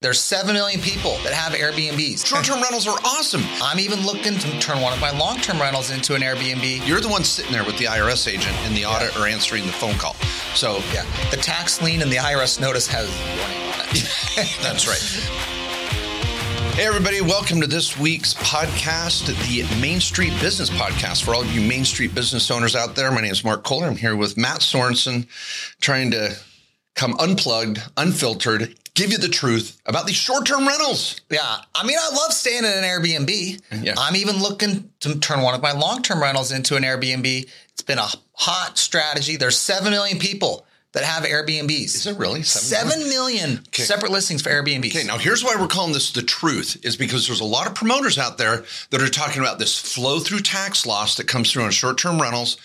There's 7 million people that have Airbnbs. Short-term rentals are awesome. I'm even looking to turn one of my long-term rentals into an Airbnb. You're the one sitting there with the IRS agent in the audit or answering the phone call. So Yeah, the tax lien and the IRS notice has name on it. that's right. Hey, everybody, welcome to this week's podcast, the Main Street Business Podcast. For all of you Main Street business owners out there, my name is Mark Kohler. I'm here with Matt Sorensen, trying to come unplugged, unfiltered, give you the truth about these short term rentals. Yeah, I mean, I love staying in an Airbnb. Yeah. I'm even looking to turn one of my long-term rentals into an Airbnb. It's been a hot strategy. There's 7 million people that have Airbnbs. Is it really? 7 million separate listings for Airbnbs. Okay, now here's why we're calling this the truth is because there's a lot of promoters out there that are talking about this flow through tax loss that comes through on short term rentals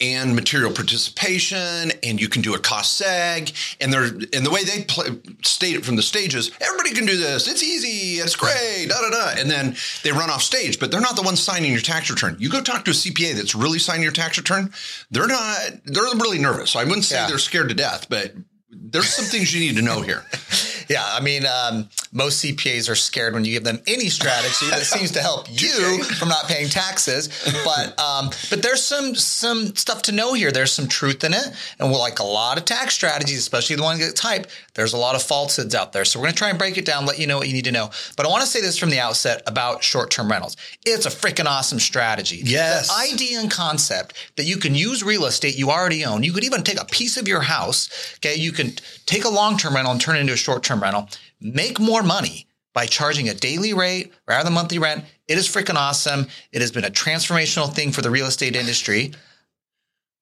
and material participation and you can do a cost seg and they're and the way they play, state it from the stages everybody can do this. It's easy. It's great. Da da da. And then they run off stage but they're not the ones signing your tax return. You go talk to a cpa that's really signing your tax return they're not they're really nervous. I wouldn't say Yeah. they're scared to death but there's some things you need to know here Yeah, I mean, um, most CPAs are scared when you give them any strategy that seems to help you from not paying taxes. But um, but there's some some stuff to know here. There's some truth in it, and we're like a lot of tax strategies, especially the one that type. There's a lot of falsehoods out there. So we're gonna try and break it down, let you know what you need to know. But I want to say this from the outset about short-term rentals. It's a freaking awesome strategy. Yes. The idea and concept that you can use real estate you already own. You could even take a piece of your house. Okay, you can take a long-term rental and turn it into a short-term rental, make more money by charging a daily rate rather than monthly rent. It is freaking awesome. It has been a transformational thing for the real estate industry.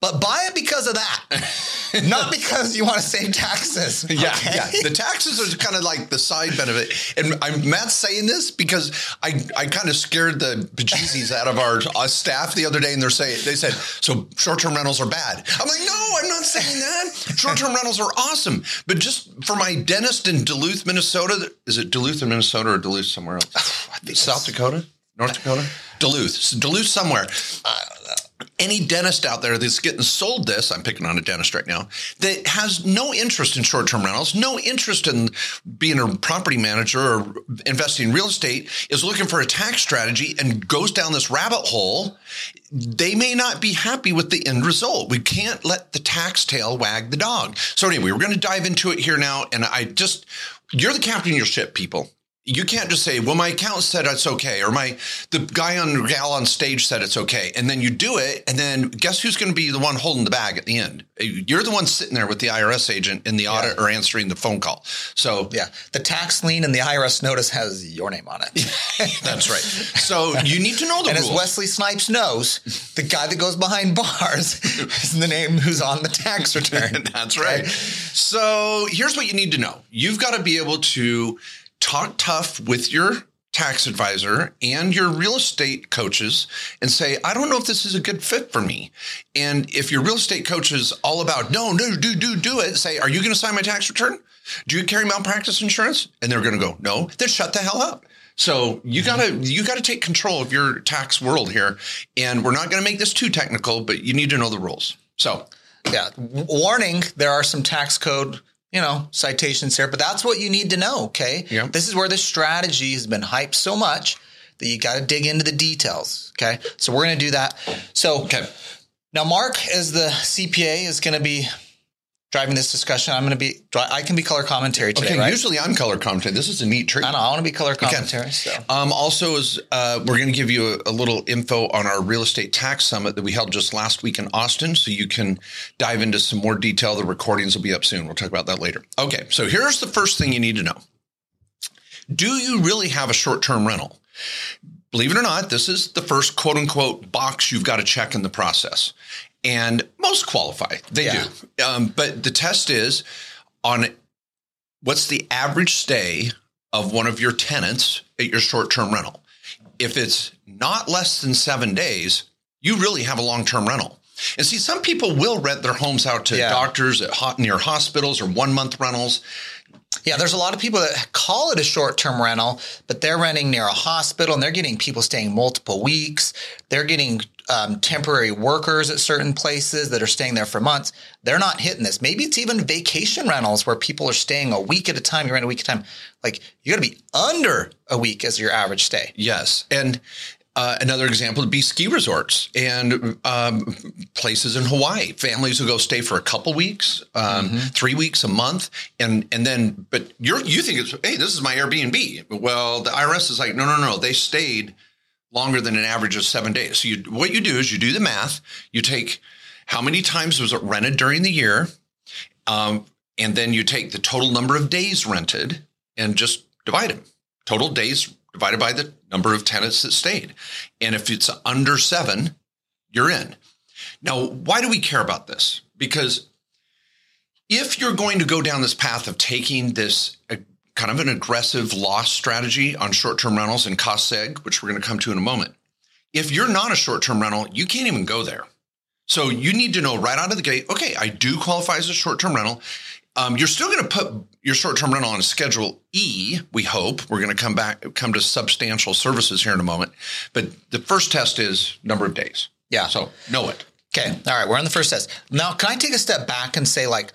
But buy it because of that, not because you want to save taxes. Yeah, okay? yeah. The taxes are kind of like the side benefit. And I'm Matt's saying this because I, I kind of scared the bejesus out of our uh, staff the other day, and they're saying they said so short term rentals are bad. I'm like, no, I'm not saying that. Short term rentals are awesome, but just for my dentist in Duluth, Minnesota, is it Duluth in Minnesota or Duluth somewhere else? South Dakota, North Dakota, Duluth, Duluth somewhere any dentist out there that's getting sold this, I'm picking on a dentist right now, that has no interest in short term rentals, no interest in being a property manager or investing in real estate, is looking for a tax strategy and goes down this rabbit hole, they may not be happy with the end result. We can't let the tax tail wag the dog. So, anyway, we're going to dive into it here now. And I just, you're the captain of your ship, people you can't just say, "Well, my accountant said it's okay," or "My the guy on the gal on stage said it's okay," and then you do it, and then guess who's going to be the one holding the bag at the end? Uh, you're the one sitting there with the IRS agent in the audit or answering the phone call. So Yeah, the tax lien and the IRS notice has your name on it. that's right. So you need to know the And as. Wesley Snipes knows, the guy that goes behind bars is the name who's on the tax return. That's right. So here's what you need to know. You've got to be able to talk tough with your tax advisor and your real estate coaches and say, I don't know if this is a good fit for me. And if your real estate coach is all about, no, no, do, do, do it, say, are you going to sign my tax return? Do you carry malpractice insurance? And they're going to go, no, then shut the hell up. So you mm-hmm. gotta you gotta take control of your tax world here, and we're not gonna make this too technical, but you need to know the rules. So Yeah. Warning, there are some tax code, you know, citations here, but that's what you need to know. Okay. Yeah. This is where the strategy has been hyped so much that you got to dig into the details. Okay. So we're going to do that. So okay. now Mark, as the CPA, is going to be driving this discussion. I'm going to be, I can be color commentary today, Okay, right? usually I'm color commentating. This is a neat treat. I know. I want to be color commentary. So. Um, also, is uh, we're going to give you a, a little info on our real estate tax summit that we held just last week in Austin, so you can dive into some more detail. The recordings will be up soon. We'll talk about that later. Okay, so here's the first thing you need to know: Do you really have a short-term rental? Believe it or not, this is the first quote unquote box you've got to check in the process. And most qualify, they Yeah. do. Um, but the test is on what's the average stay of one of your tenants at your short term rental. If it's not less than seven days, you really have a long term rental. And see, some people will rent their homes out to Yeah. doctors at hot, near hospitals or one month rentals. Yeah, there's a lot of people that call it a short term rental, but they're renting near a hospital and they're getting people staying multiple weeks. They're getting um, temporary workers at certain places that are staying there for months. They're not hitting this. Maybe it's even vacation rentals where people are staying a week at a time. You rent a week at a time. Like you got to be under a week as your average stay. Yes, and uh, another example would be ski resorts and um, places in Hawaii. Families who go stay for a couple weeks, um, mm-hmm. three weeks, a month, and and then. But you you think it's hey, this is my Airbnb. Well, the IRS is like, no, no, no. They stayed longer than an average of seven days. So you, what you do is you do the math. You take how many times was it rented during the year, um, and then you take the total number of days rented and just divide them. Total days divided by the number of tenants that stayed. And if it's under seven, you're in. Now, why do we care about this? Because if you're going to go down this path of taking this kind of an aggressive loss strategy on short term rentals and cost seg, which we're going to come to in a moment, if you're not a short term rental, you can't even go there. So you need to know right out of the gate okay, I do qualify as a short term rental. Um, you're still going to put your short-term rental on a Schedule E. We hope we're going to come back, come to substantial services here in a moment. But the first test is number of days. Yeah. So know it. Okay. All right. We're on the first test now. Can I take a step back and say like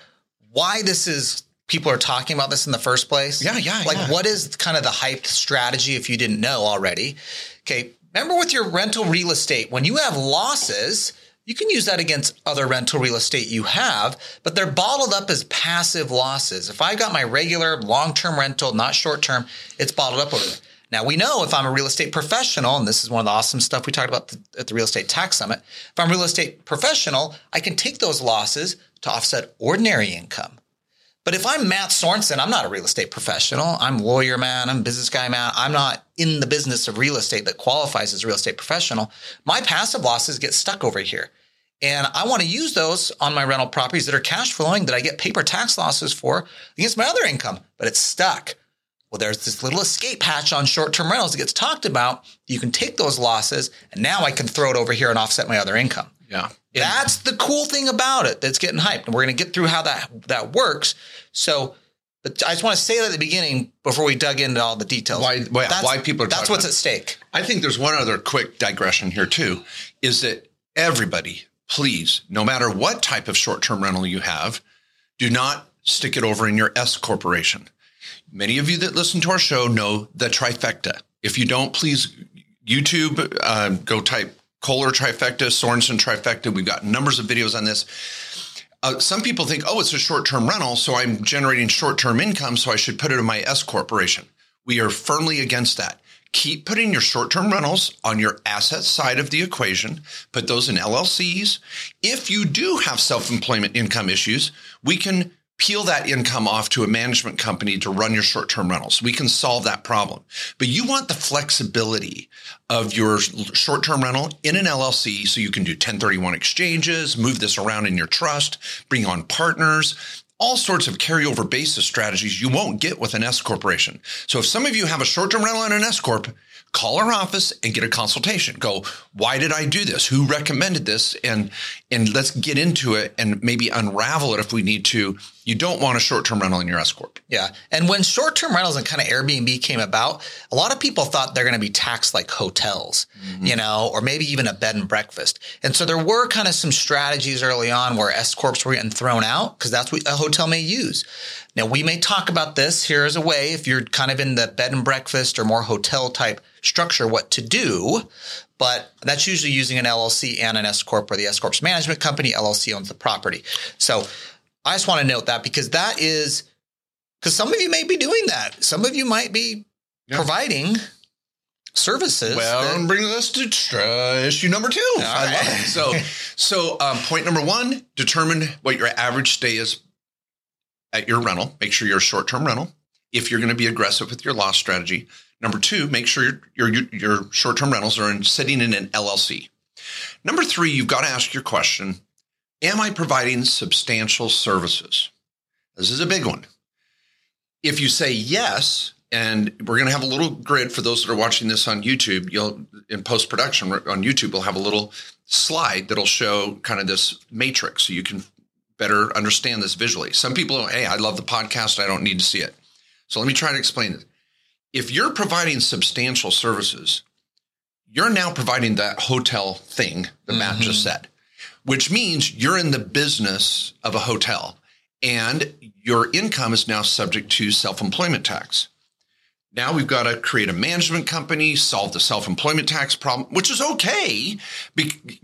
why this is people are talking about this in the first place? Yeah. Yeah. Like yeah. what is kind of the hyped strategy if you didn't know already? Okay. Remember with your rental real estate when you have losses you can use that against other rental real estate you have, but they're bottled up as passive losses. If I've got my regular long term rental, not short term, it's bottled up over there. Now we know if I'm a real estate professional, and this is one of the awesome stuff we talked about at the Real Estate Tax Summit. If I'm a real estate professional, I can take those losses to offset ordinary income. But if I'm Matt Sorensen, I'm not a real estate professional. I'm lawyer man. I'm business guy man. I'm not in the business of real estate that qualifies as a real estate professional. My passive losses get stuck over here. And I want to use those on my rental properties that are cash flowing that I get paper tax losses for against my other income, but it's stuck. Well, there's this little escape hatch on short term rentals that gets talked about. You can take those losses and now I can throw it over here and offset my other income. Yeah. That's the cool thing about it that's getting hyped. And we're going to get through how that that works. So but I just want to say that at the beginning before we dug into all the details. Why why, why people are That's what's at stake. I think there's one other quick digression here too, is that everybody, please, no matter what type of short-term rental you have, do not stick it over in your S corporation. Many of you that listen to our show know the trifecta. If you don't, please YouTube, uh, go type Kohler trifecta, Sorensen trifecta. We've got numbers of videos on this. Uh, some people think, oh, it's a short term rental, so I'm generating short term income, so I should put it in my S corporation. We are firmly against that. Keep putting your short term rentals on your asset side of the equation. Put those in LLCs. If you do have self employment income issues, we can peel that income off to a management company to run your short-term rentals. We can solve that problem. But you want the flexibility of your short-term rental in an LLC so you can do 1031 exchanges, move this around in your trust, bring on partners, all sorts of carryover basis strategies you won't get with an S corporation. So if some of you have a short-term rental in an S corp, call our office and get a consultation. Go, why did I do this? Who recommended this? And and let's get into it and maybe unravel it if we need to. You don't want a short-term rental in your S corp. Yeah, and when short-term rentals and kind of Airbnb came about, a lot of people thought they're going to be taxed like hotels, mm-hmm. you know, or maybe even a bed and breakfast. And so there were kind of some strategies early on where S corps were getting thrown out because that's what a hotel may use. Now we may talk about this here as a way if you're kind of in the bed and breakfast or more hotel type structure what to do. But that's usually using an LLC and an S corp or the S corp's management company. LLC owns the property. So I just want to note that because that is because some of you may be doing that. Some of you might be yeah. providing services. Well, that, brings us to uh, issue number two. I right. love it. So, so um, point number one: determine what your average stay is at your rental. Make sure you're a short-term rental. If you're going to be aggressive with your loss strategy, Number two, make sure your, your, your short term rentals are in, sitting in an LLC. Number three, you've got to ask your question Am I providing substantial services? This is a big one. If you say yes, and we're going to have a little grid for those that are watching this on YouTube. You'll in post production on YouTube, we'll have a little slide that'll show kind of this matrix so you can better understand this visually. Some people, hey, I love the podcast. I don't need to see it. So let me try to explain it if you're providing substantial services, you're now providing that hotel thing that mm-hmm. Matt just said, which means you're in the business of a hotel and your income is now subject to self employment tax. Now we've got to create a management company, solve the self employment tax problem, which is okay. Be-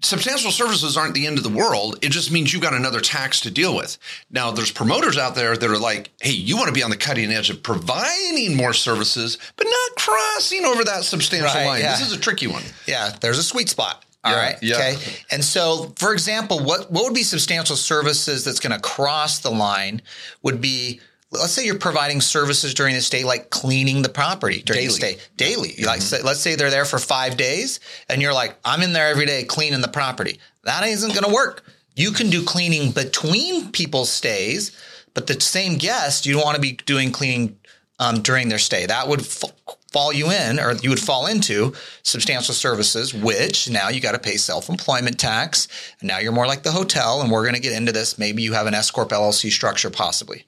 substantial services aren't the end of the world. It just means you've got another tax to deal with. Now, there's promoters out there that are like, hey, you want to be on the cutting edge of providing more services, but not crossing over that substantial Right, line. yeah. This is a tricky one. Yeah, there's a sweet spot. All Yeah, right. yeah. Okay. And so, for example, what what would be substantial services that's going to cross the line would be let's say you're providing services during the stay like cleaning the property during the Daily. stay daily. Like say, let's say they're there for 5 days and you're like I'm in there every day cleaning the property. That isn't going to work. You can do cleaning between people's stays, but the same guest you don't want to be doing cleaning um, during their stay. That would f- fall you in, or you would fall into substantial services, which now you got to pay self employment tax. And now you're more like the hotel. And we're going to get into this. Maybe you have an S Corp LLC structure, possibly.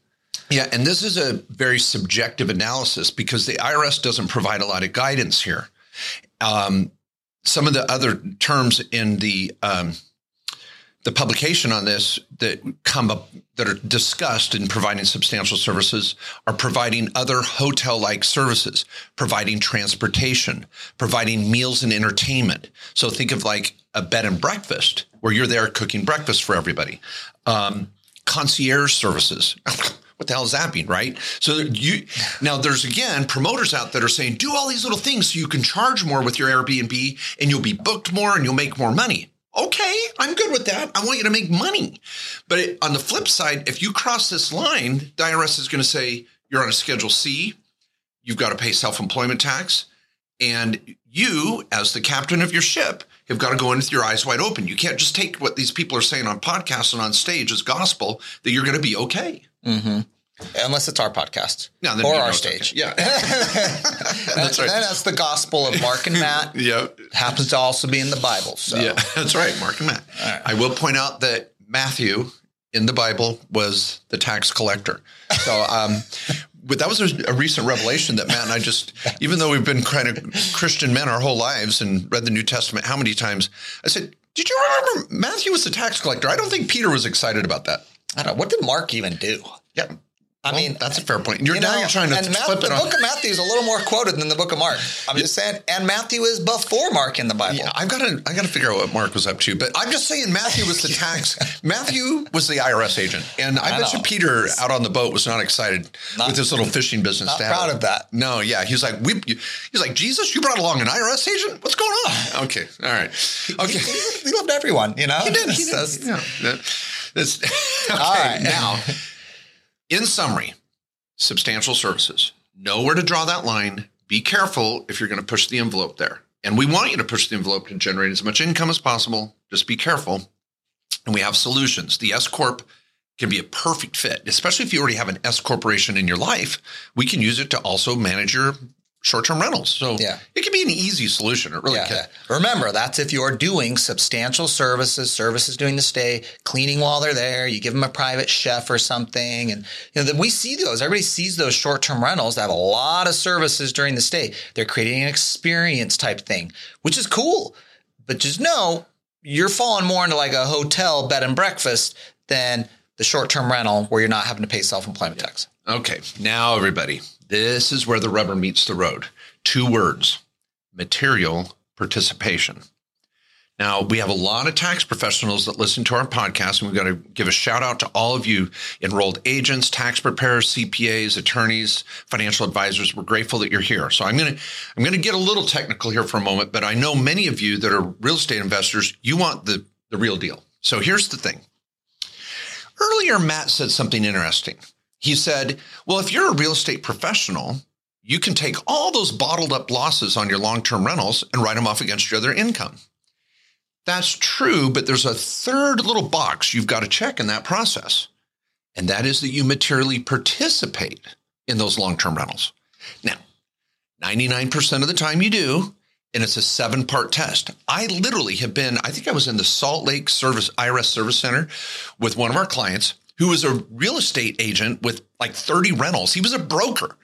Yeah, and this is a very subjective analysis because the IRS doesn't provide a lot of guidance here. Um, some of the other terms in the um, the publication on this that come up that are discussed in providing substantial services are providing other hotel like services, providing transportation, providing meals and entertainment. So think of like a bed and breakfast where you're there cooking breakfast for everybody. Um, concierge services. What the hell does that mean, right? So you now there's again promoters out that are saying do all these little things so you can charge more with your Airbnb and you'll be booked more and you'll make more money. Okay, I'm good with that. I want you to make money. But it, on the flip side, if you cross this line, the IRS is going to say you're on a Schedule C, you've got to pay self employment tax, and you, as the captain of your ship, have got to go in with your eyes wide open. You can't just take what these people are saying on podcasts and on stage as gospel that you're going to be okay. Unless it's our podcast No, or our stage. okay. Yeah. That's right. Then that's the gospel of Mark and Matt. yeah. Happens to also be in the Bible. So Yeah, that's right, Mark and Matt. I will point out that Matthew in the Bible was the tax collector. So, um, but that was a, a recent revelation that Matt and I just, even though we've been kind of Christian men our whole lives and read the New Testament how many times, I said, "Did you remember Matthew was the tax collector?" I don't think Peter was excited about that. I don't know. What did Mark even do? Yeah. I Well, mean, that's a fair point. You're You now know, you're trying to flip it the on. book of Matthew is a little more quoted than the book of Mark. I'm just saying, and Matthew is before Mark in the Bible. Yeah, I've got to I got to figure out what Mark was up to, but I'm just saying Matthew was the tax. Matthew was the IRS agent, and I, I bet you. Peter out on the boat was not excited Not- with his little fishing business. not proud of that. No, yeah, he's like we. He's like Jesus. You brought along an IRS agent. What's going on? Okay, all right, okay. he, he loved everyone, you know. He did. He did. Yeah, that's okay. All right. Now, in summary, substantial services. Know where to draw that line. Be careful if you're going to push the envelope there. And we want you to push the envelope to generate as much income as possible. Just be careful. And we have solutions. The S Corp can be a perfect fit, especially if you already have an S Corporation in your life. We can use it to also manage your short term rentals. So Yeah. it can be an easy solution. It really Yeah, can. yeah. Remember, that's if you're doing substantial services, services during the stay, cleaning while they're there. You give them a private chef or something, and you know that we see those. Everybody sees those short-term rentals that have a lot of services during the stay. They're creating an experience type thing, which is cool. But just know you're falling more into like a hotel bed and breakfast than the short-term rental where you're not having to pay self-employment tax. Okay, now everybody, this is where the rubber meets the road. Two words material participation. Now, we have a lot of tax professionals that listen to our podcast, and we've got to give a shout out to all of you enrolled agents, tax preparers, CPAs, attorneys, financial advisors. We're grateful that you're here. So I'm going to I'm going to get a little technical here for a moment, but I know many of you that are real estate investors, you want the the real deal. So here's the thing. Earlier Matt said something interesting. He said, "Well, if you're a real estate professional, you can take all those bottled up losses on your long-term rentals and write them off against your other income." That's true, but there's a third little box you've got to check in that process. And that is that you materially participate in those long-term rentals. Now, 99% of the time you do, and it's a seven-part test. I literally have been, I think I was in the Salt Lake Service IRS Service Center with one of our clients who was a real estate agent with like 30 rentals. He was a broker.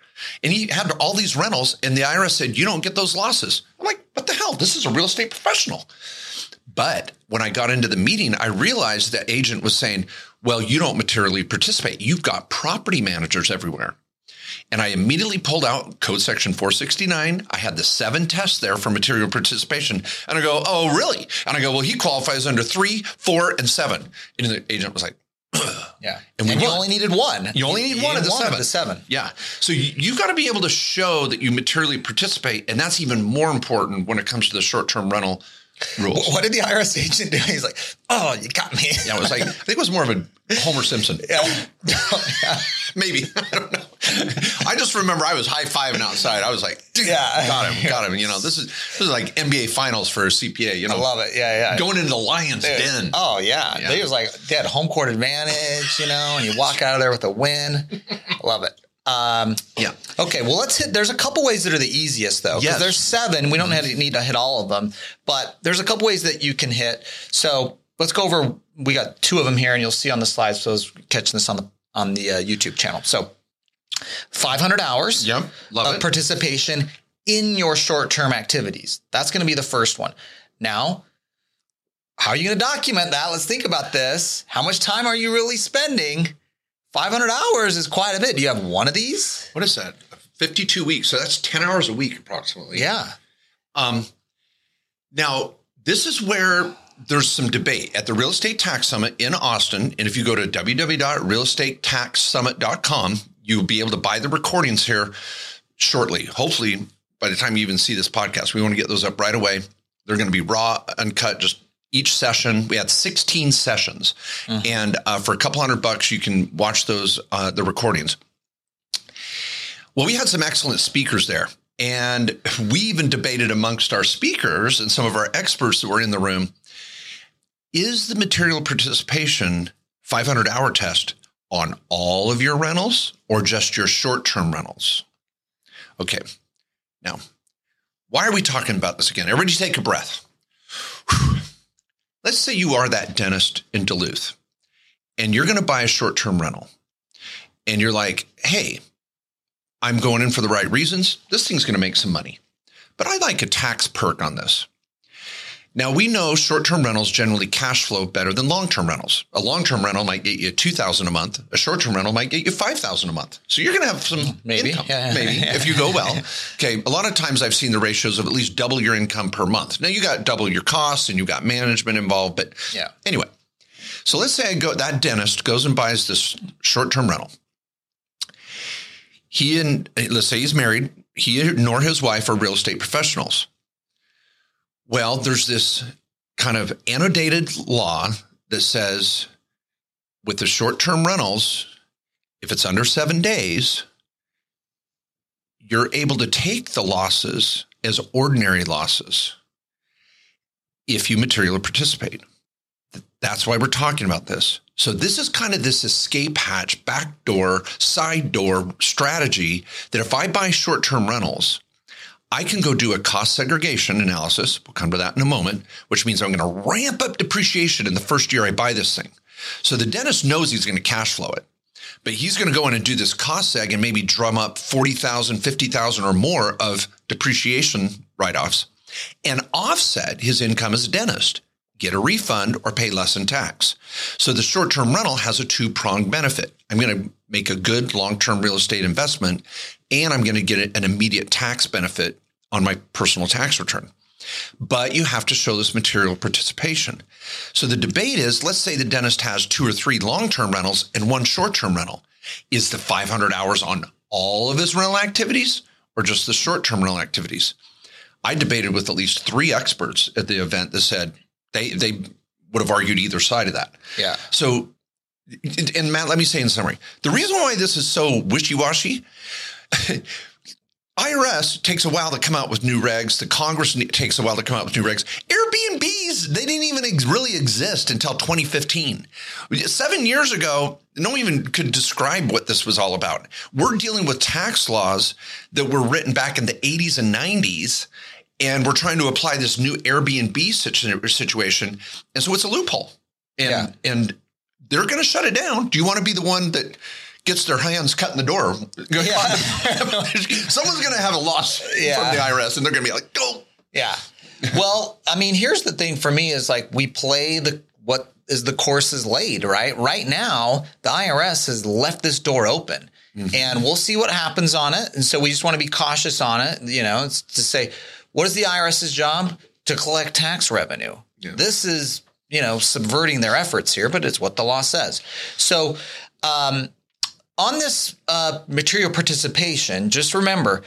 And he had all these rentals, and the IRS said, You don't get those losses. I'm like, What the hell? This is a real estate professional. But when I got into the meeting, I realized that agent was saying, Well, you don't materially participate. You've got property managers everywhere. And I immediately pulled out code section 469. I had the seven tests there for material participation. And I go, Oh, really? And I go, Well, he qualifies under three, four, and seven. And the agent was like, Yeah. And And, we you only needed one. You only need one of the seven. the seven. Yeah. So you, you've got to be able to show that you materially participate. And that's even more important when it comes to the short term rental rules. What did the IRS agent do? He's like, "Oh, you got me." Yeah, it was like, I think it was more of a Homer Simpson. yeah. Maybe. I don't know. I just remember I was high fiving outside. I was like, dude, Yeah. got him, got him. You know, this is this is like NBA finals for a CPA, you know. I love it. Yeah, yeah. Going into the Lions Dude. Den. Oh yeah. Yeah. They was like they had home court advantage, you know, and you walk out of there with a win. Love it. Um, Yeah. okay, well let's hit. There's a couple ways that are the easiest though, Yes. there's seven. We don't have to, need to hit all of them, but there's a couple ways that you can hit. So let's go over. We got two of them here, and you'll see on the slides. So those catching this on the on the uh, YouTube channel. So 500 hours Yep. Love of it. participation in your short term activities. That's going to be the first one. Now, how are you going to document that? Let's think about this. How much time are you really spending? 500 hours is quite a bit. Do you have one of these? what is that? 52 weeks. So that's 10 hours a week approximately. Yeah. Um, now, this is where there's some debate at the Real Estate Tax Summit in Austin. And if you go to www.realestatetaxsummit.com, you'll be able to buy the recordings here shortly. Hopefully, by the time you even see this podcast, we want to get those up right away. They're going to be raw, uncut, just each session. We had 16 sessions. And uh, for a couple hundred bucks, you can watch those, uh, the recordings. Well, we had some excellent speakers there. And we even debated amongst our speakers and some of our experts that were in the room is the material participation 500 hour test on all of your rentals or just your short term rentals? Okay. Now, why are we talking about this again? Everybody take a breath. Let's say you are that dentist in Duluth and you're going to buy a short term rental and you're like, hey, I'm going in for the right reasons. This thing's going to make some money, but I like a tax perk on this. Now we know short-term rentals generally cash flow better than long-term rentals. A long-term rental might get you two thousand a month. A short-term rental might get you five thousand a month. So you're going to have some Maybe. income, Yeah. maybe if you go well. Okay, a lot of times I've seen the ratios of at least double your income per month. Now you got double your costs and you've got management involved, but Yeah. Anyway, so let's say I go that dentist goes and buys this short-term rental he and let's say he's married he nor his wife are real estate professionals well there's this kind of annotated law that says with the short-term rentals if it's under seven days you're able to take the losses as ordinary losses if you materially participate that's why we're talking about this. So this is kind of this escape hatch, backdoor, side door strategy that if I buy short-term rentals, I can go do a cost segregation analysis. We'll come to that in a moment, which means I'm going to ramp up depreciation in the first year I buy this thing. So the dentist knows he's going to cash flow it, but he's going to go in and do this cost seg and maybe drum up 40,000, 50,000 or more of depreciation write-offs and offset his income as a dentist get a refund or pay less in tax. So the short term rental has a two pronged benefit. I'm going to make a good long term real estate investment and I'm going to get an immediate tax benefit on my personal tax return. But you have to show this material participation. So the debate is let's say the dentist has two or three long term rentals and one short term rental. Is the 500 hours on all of his rental activities or just the short term rental activities? I debated with at least three experts at the event that said they they would have argued either side of that. Yeah. So, and Matt, let me say in summary, the reason why this is so wishy washy. IRS takes a while to come out with new regs. The Congress takes a while to come out with new regs. Airbnbs, they didn't even ex- really exist until 2015. Seven years ago, no one even could describe what this was all about. We're dealing with tax laws that were written back in the 80s and 90s, and we're trying to apply this new Airbnb situation. And so it's a loophole. And, Yeah. and they're going to shut it down. Do you want to be the one that gets their hands cut in the door. Yeah. Someone's going to have a loss Yeah. from the IRS, and they're going to be like, "Go." Yeah. Well, I mean, here's the thing for me is like we play the what is the course is laid, right? Right now, the IRS has left this door open. Mm-hmm. And we'll see what happens on it. And so we just want to be cautious on it. You know, it's to say, what is the IRS's job? To collect tax revenue. This is, you know, subverting their efforts here, but it's what the law says. So um, on this uh, material participation, just remember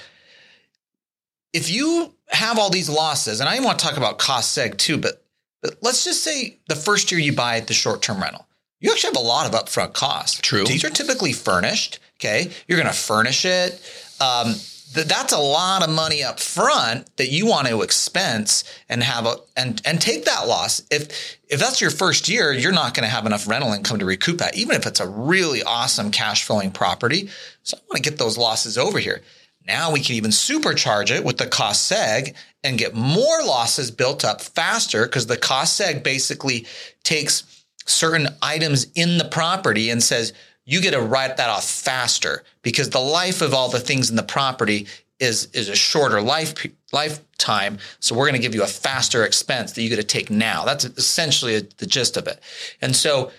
if you have all these losses, and I want to talk about cost seg too, but, but let's just say the first year you buy the short term rental, you actually have a lot of upfront costs. True. These are typically furnished. Okay. You're going to furnish it. Um, th- that's a lot of money up front that you want to expense and have a and and take that loss. If if that's your first year, you're not going to have enough rental income to recoup that, even if it's a really awesome cash flowing property. So I want to get those losses over here. Now we can even supercharge it with the cost seg and get more losses built up faster because the cost seg basically takes certain items in the property and says you get to write that off faster because the life of all the things in the property is is a shorter life lifetime. So we're going to give you a faster expense that you get to take now. That's essentially the gist of it. And so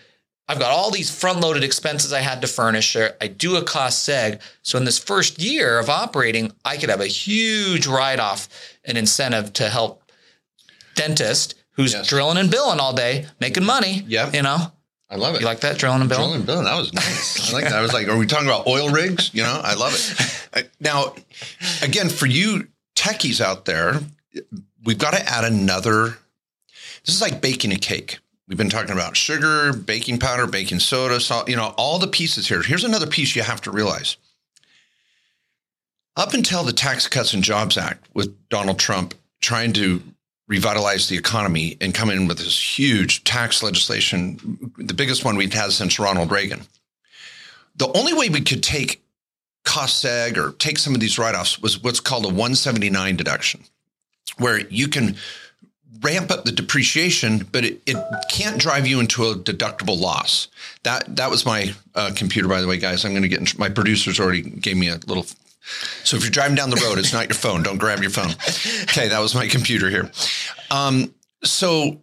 I've got all these front loaded expenses I had to furnish. I do a cost seg. So in this first year of operating, I could have a huge write off and incentive to help dentist who's Yes. drilling and billing all day, making money. Yep. You know, I love it. you like that drilling and billing? Drilling and billing. That was nice. I like that. I was like, are we talking about oil rigs? You know, I love it. Uh, Now, again, for you techies out there, we've got to add another. This is like baking a cake. We've been talking about sugar, baking powder, baking soda, salt, you know, all the pieces here. Here's another piece you have to realize. Up until the Tax Cuts and Jobs Act with Donald Trump trying to revitalize the economy and come in with this huge tax legislation, the biggest one we've had since Ronald Reagan. The only way we could take cost seg or take some of these write-offs was what's called a 179 deduction, where you can ramp up the depreciation, but it, it can't drive you into a deductible loss. That that was my uh, computer, by the way, guys. I'm going to get my producers already gave me a little. So if you're driving down the road, it's not your phone. Don't grab your phone. Okay, that was my computer here. Um, so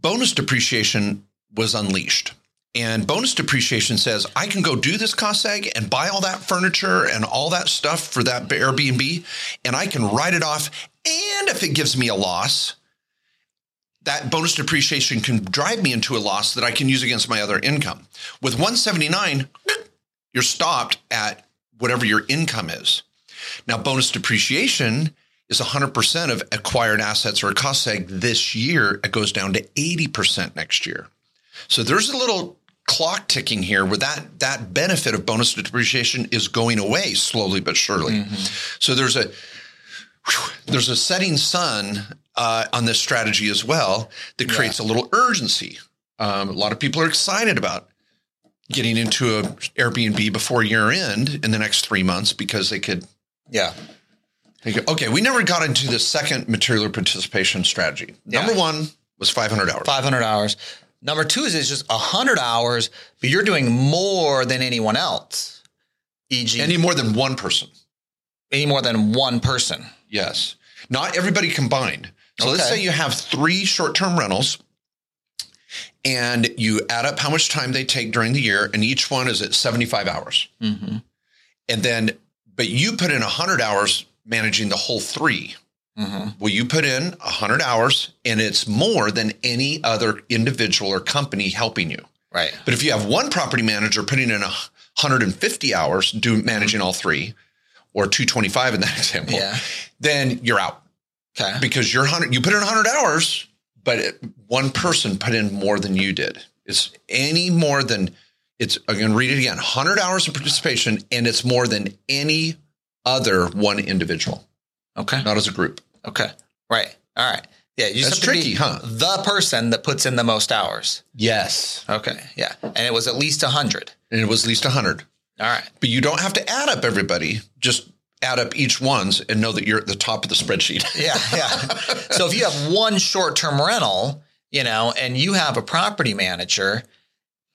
bonus depreciation was unleashed. And bonus depreciation says I can go do this cost seg and buy all that furniture and all that stuff for that Airbnb, and I can write it off. And if it gives me a loss, that bonus depreciation can drive me into a loss that I can use against my other income. With 179, you're stopped at whatever your income is. Now, bonus depreciation is 100% of acquired assets or a cost seg this year. It goes down to 80% next year. So there's a little clock ticking here where that that benefit of bonus depreciation is going away slowly but surely. So there's a whew, there's a setting sun uh, on this strategy as well that creates a little urgency. Um, a lot of people are excited about getting into a Airbnb before year end in the next three months because they could Yeah. they go, okay, we never got into the second material participation strategy. Number one was 500 hours. 500 hours. Number two is it's just 100 hours, but you're doing more than anyone else, e.g., Any more than one person. any more than one person. Yes. Not everybody combined. So let's say you have three short term rentals and you add up how much time they take during the year, and each one is at 75 hours. Mm-hmm. And then, but you put in 100 hours managing the whole three. Mm-hmm. Well, you put in 100 hours and it's more than any other individual or company helping you. Right. But if you have one property manager putting in 150 hours do managing all three, or 225 in that example, Yeah. then you're out Okay. because you're 100. You put in 100 hours, but it, one person put in more than you did. It's any more than it's. I'm going to read it again. 100 hours of participation, and it's more than any other one individual, Okay. not as a group. Okay. Right. All right. Yeah. You That's be tricky, huh? The person that puts in the most hours. Yes, Okay. Yeah. And it was at least 100. and it was at least 100. All right. But you don't have to add up everybody. Just add up each one's and know that you're at the top of the spreadsheet. Yeah, yeah. so if you have one short term rental, you know, and you have a property manager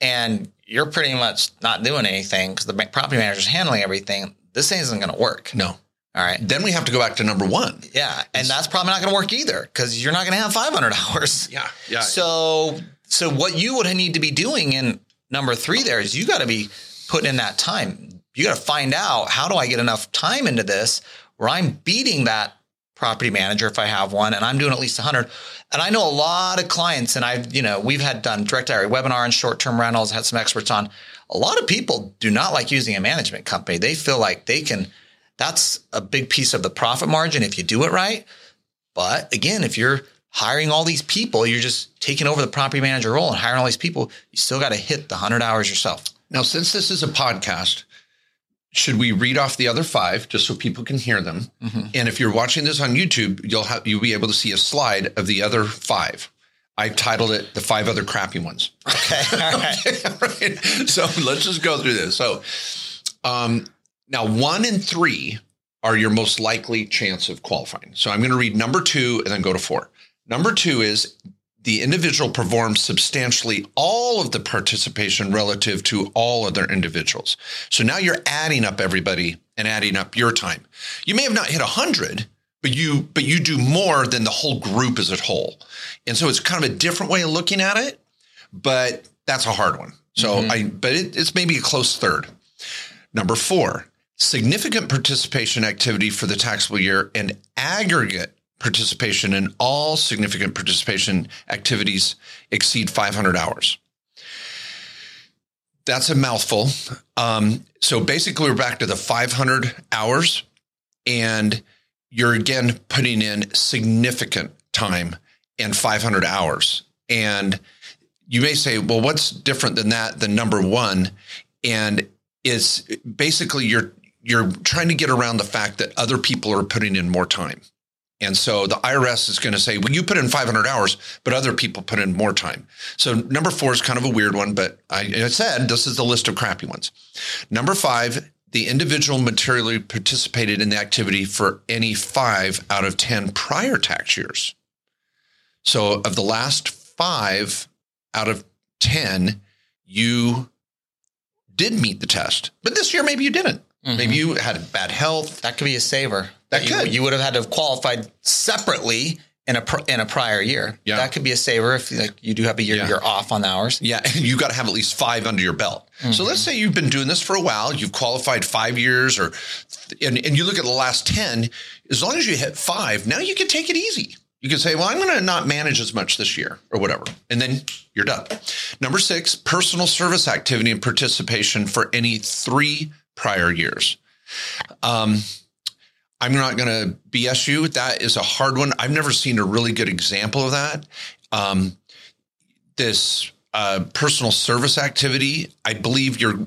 and you're pretty much not doing anything because the property manager's handling everything. This thing isn't going to work. No. All right. Then we have to go back to number one. Yeah, and that's probably not going to work either because you're not going to have 500 hours. Yeah. Yeah. So, so what you would need to be doing in number three there is you got to be putting in that time. You got to find out how do I get enough time into this where I'm beating that property manager if I have one, and I'm doing at least 100. And I know a lot of clients, and I've you know we've had done direct hire webinar and short term rentals, had some experts on. A lot of people do not like using a management company. They feel like they can. That's a big piece of the profit margin if you do it right. But again, if you're hiring all these people, you're just taking over the property manager role and hiring all these people. You still got to hit the 100 hours yourself. Now, since this is a podcast, should we read off the other five just so people can hear them? Mm-hmm. And if you're watching this on YouTube, you'll have you'll be able to see a slide of the other five. I titled it "The Five Other Crappy Ones." Okay, all right. right. So let's just go through this. So, um, now one and three are your most likely chance of qualifying. So I'm going to read number two and then go to four. Number two is the individual performs substantially all of the participation relative to all other individuals. So now you're adding up everybody and adding up your time. You may have not hit 100, but you but you do more than the whole group as a whole. And so it's kind of a different way of looking at it, but that's a hard one. So mm-hmm. I but it, it's maybe a close third. Number 4, significant participation activity for the taxable year and aggregate participation in all significant participation activities exceed 500 hours. That's a mouthful. Um, so basically, we're back to the 500 hours, and you're again putting in significant time and 500 hours. And you may say, well, what's different than that than number one? And it's basically you're you're trying to get around the fact that other people are putting in more time. And so the IRS is going to say, well, you put in 500 hours, but other people put in more time. So number four is kind of a weird one, but I, I said this is the list of crappy ones. Number five, the individual materially participated in the activity for any five out of 10 prior tax years. So of the last five out of 10, you did meet the test, but this year maybe you didn't. Mm-hmm. Maybe you had bad health. That could be a saver. That you, could. You would have had to have qualified separately in a in a prior year. Yeah. That could be a saver if like you do have a year yeah. you're off on the hours. Yeah, and you got to have at least five under your belt. Mm-hmm. So let's say you've been doing this for a while, you've qualified five years, or and, and you look at the last ten. As long as you hit five, now you can take it easy. You can say, well, I'm going to not manage as much this year or whatever. And then you're done. Number six, personal service activity and participation for any three prior years. Um, I'm not going to BS you. That is a hard one. I've never seen a really good example of that. Um, this uh, personal service activity, I believe you're,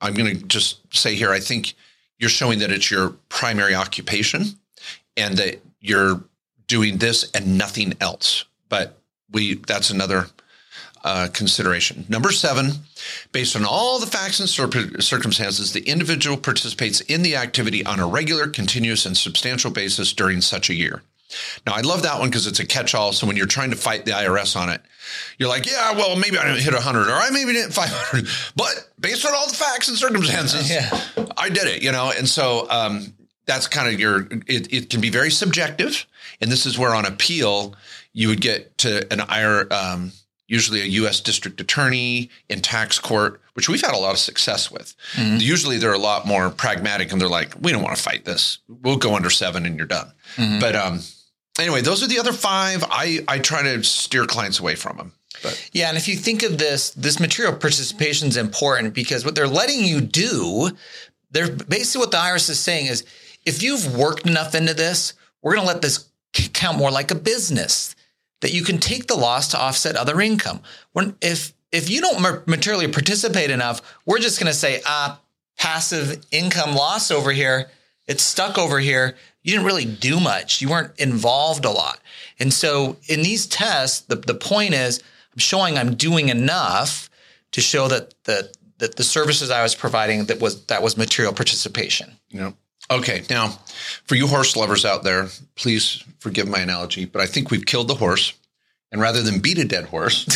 I'm going to just say here, I think you're showing that it's your primary occupation and that you're doing this and nothing else. But we, that's another uh, consideration. Number seven, based on all the facts and circumstances, the individual participates in the activity on a regular, continuous, and substantial basis during such a year. Now, I love that one because it's a catch all. So when you're trying to fight the IRS on it, you're like, yeah, well, maybe I didn't hit 100 or I maybe didn't 500. But based on all the facts and circumstances, yeah. I did it, you know? And so um, that's kind of your, it, it, can be very subjective. And this is where on appeal, you would get to an IR, um, usually a U.S. district attorney in tax court, which we've had a lot of success with. Mm-hmm. Usually they're a lot more pragmatic and they're like, we don't want to fight this. We'll go under seven and you're done. Mm-hmm. But um, anyway, those are the other five. I, I try to steer clients away from them. But. Yeah, and if you think of this, this material participation is important because what they're letting you do, they're basically what the IRS is saying is, if you've worked enough into this, we're going to let this count more like a business that you can take the loss to offset other income. When if if you don't materially participate enough, we're just going to say, ah, passive income loss over here. It's stuck over here. You didn't really do much. You weren't involved a lot. And so in these tests, the, the point is I'm showing I'm doing enough to show that the that the services I was providing that was that was material participation. Yeah. Okay, now for you horse lovers out there, please forgive my analogy, but I think we've killed the horse, and rather than beat a dead horse,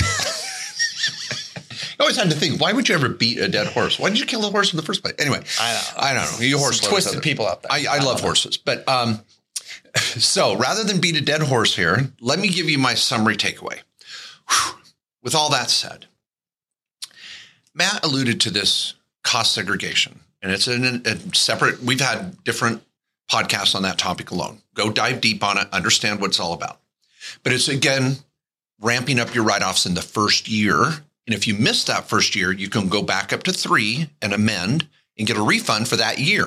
I always had to think, why would you ever beat a dead horse? Why did you kill the horse in the first place? Anyway, I know. I don't know. You horse lovers twisted out people out there. I, I, love horses, but um, so rather than beat a dead horse here, let me give you my summary takeaway. Whew. With all that said, Matt alluded to this cost segregation, and it's in a separate. We've had different podcasts on that topic alone. Go dive deep on it, understand what it's all about. But it's again ramping up your write offs in the first year. And if you miss that first year, you can go back up to three and amend and get a refund for that year.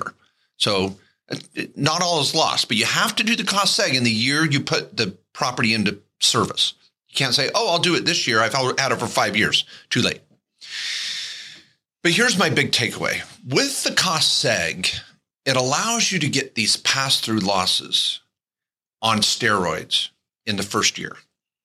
So uh, not all is lost, but you have to do the cost seg in the year you put the property into service. You can't say, oh, I'll do it this year. I've had it for five years. Too late. But here's my big takeaway with the cost seg, it allows you to get these pass through losses on steroids in the first year.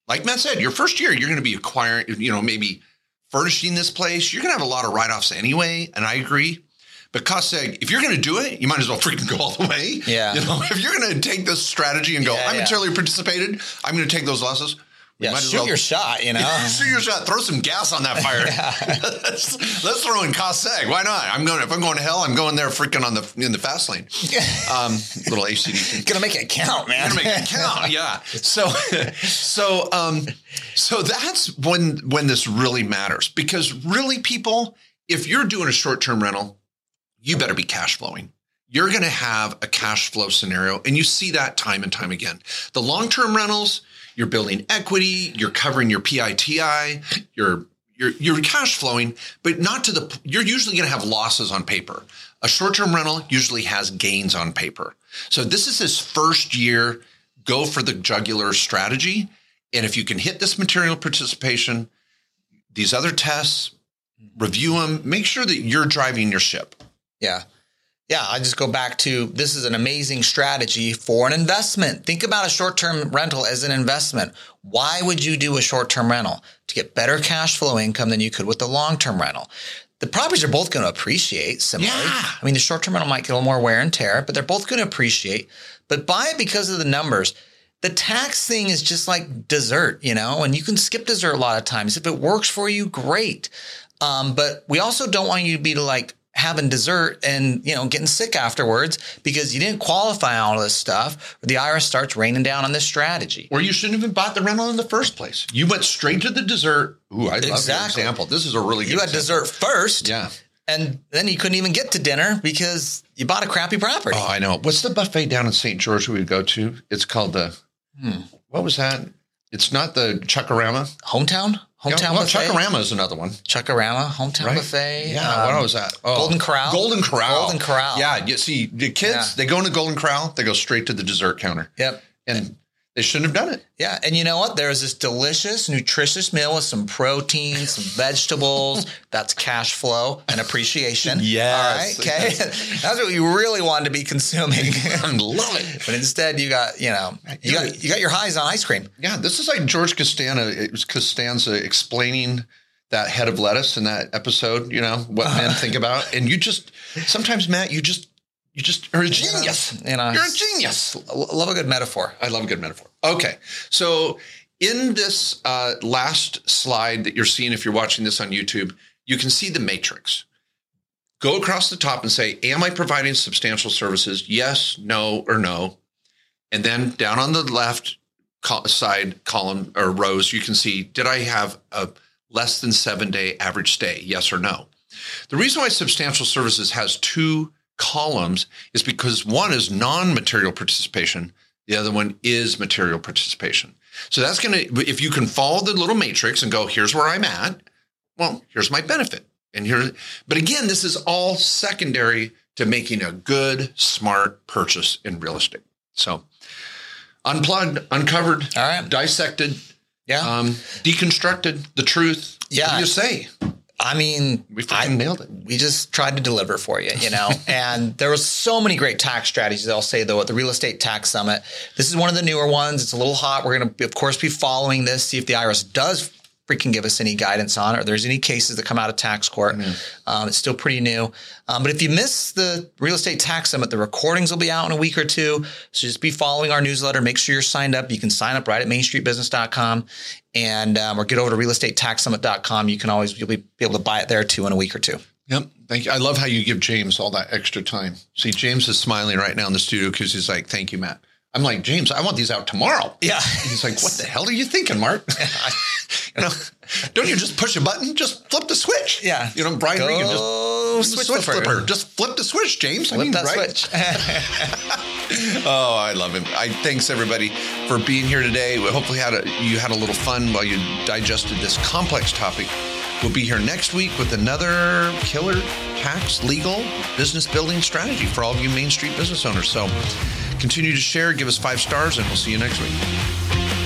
Like Matt said, your first year, you're going to be acquiring, you know, maybe furnishing this place. You're going to have a lot of write offs anyway. And I agree. But cost seg, if you're going to do it, you might as well freaking go all the way. Yeah. You know, if you're going to take this strategy and go, Yeah, I'm yeah. materially participated, I'm going to take those losses. We Yeah, shoot well- your shot, you know? Shoot your shot. Throw some gas on that fire. let's, let's throw in cost seg. Why not? I'm going. If I'm going to hell, I'm going there freaking on the in the fast lane. Um, little ACDC. Gonna make it count, man. Gonna make it count. Yeah. So, so, um, so that's when when this really matters because really, people, if you're doing a short term rental, you better be cash flowing. You're going to have a cash flow scenario, and you see that time and time again. The long term rentals, you're building equity, you're covering your PITI, you're you're you're cash flowing, but not to the. You're usually going to have losses on paper. A short term rental usually has gains on paper. So this is his first year. Go for the jugular strategy, and if you can hit this material participation, these other tests, review them. Make sure that you're driving your ship. Yeah. Yeah, I just go back to this is an amazing strategy for an investment. Think about a short term rental as an investment. Why would you do a short term rental? To get better cash flow income than you could with the long term rental. The properties are both going to appreciate similarly. Yeah. I mean, the short term rental might get a little more wear and tear, but they're both going to appreciate. But buy it because of the numbers. The tax thing is just like dessert, you know, and you can skip dessert a lot of times. If it works for you, great. Um, but we also don't want you to be like having dessert and you know getting sick afterwards because you didn't qualify all this stuff. The IRS starts raining down on this strategy. Or you shouldn't have bought the rental in the first place. You went straight to the dessert. Ooh, I love your Exactly. example. This is a really good You had example. dessert first, Yeah. and then you couldn't even get to dinner because you bought a crappy property. Oh, I know. What's the buffet down in St. George we would go to? It's called the, Hmm. what was that? It's not the Chuckarama. Hometown, hometown well, buffet. Chuckarama is another one. Chuckarama, hometown Right? buffet. Yeah, um, what was that? Oh, Golden Corral? Golden Corral. Golden Corral. Yeah, you see, the kids, Yeah. they go into Golden Corral, they go straight to the dessert counter. Yep. And they shouldn't have done it. Yeah, and you know what? There's this delicious, nutritious meal with some protein, some vegetables. That's cash flow and appreciation. Yes. All right. Okay. That's what you really wanted to be consuming. I love it. but instead, you got you know you got you got your highs on ice cream. Yeah, this is like George Costanza, it was Costanza explaining that head of lettuce in that episode, you know, what uh-huh. men think about. And you just, sometimes, Matt, you just, you just are a genius. You know, You're a genius. Love a good metaphor. I love a good metaphor. Okay. So in this uh, last slide that you're seeing, if you're watching this on YouTube, you can see the matrix. Go across the top and say, Am I providing substantial services? Yes, no, or no. And then down on the left side column or rows, you can see, Did I have a less than seven day average stay? Yes or no. The reason why substantial services has two columns is because one is non material participation, the other one is material participation. So that's going to, if you can follow the little matrix and go, here's where I'm at, well, here's my benefit. And here, but again, this is all secondary to making a good, smart purchase in real estate. So unplugged, uncovered, All right. dissected, Yeah. um, deconstructed the truth. Yeah. What do you say? I mean, We fucking nailed it. we just tried to deliver for you, you know. and there was so many great tax strategies. I'll say though at the Real Estate Tax Summit, this is one of the newer ones. It's a little hot. We're going to, of course, be following this, see if the IRS does freaking give us any guidance on it, or there's any cases that come out of tax court. Um, it's still pretty new. Um, but if you miss the real estate tax summit, the recordings will be out in a week or two. So just be following our newsletter. Make sure you're signed up. You can sign up right at mainstreetbusiness.com and um, or get over to realestatetaxsummit.com. You can always you'll be, be able to buy it there too in a week or two. Yep. Thank you. I love how you give James all that extra time. See, James is smiling right now in the studio because he's like, "Thank you, Matt." I'm like, James, I want these out tomorrow. Yeah. He's like, what the hell are you thinking, Mark? you know, don't you just push a button? Just flip the switch. Yeah. You know, Brian Go Regan just switch switch flipper. flipper. Just flip the switch, James. Flip that switch. Oh, I love him. I thanks everybody for being here today. We hopefully had a, you had a little fun while you digested this complex topic. We'll be here next week with another killer tax, legal, business building strategy for all of you Main Street business owners. So continue to share, give us five stars, and we'll see you next week.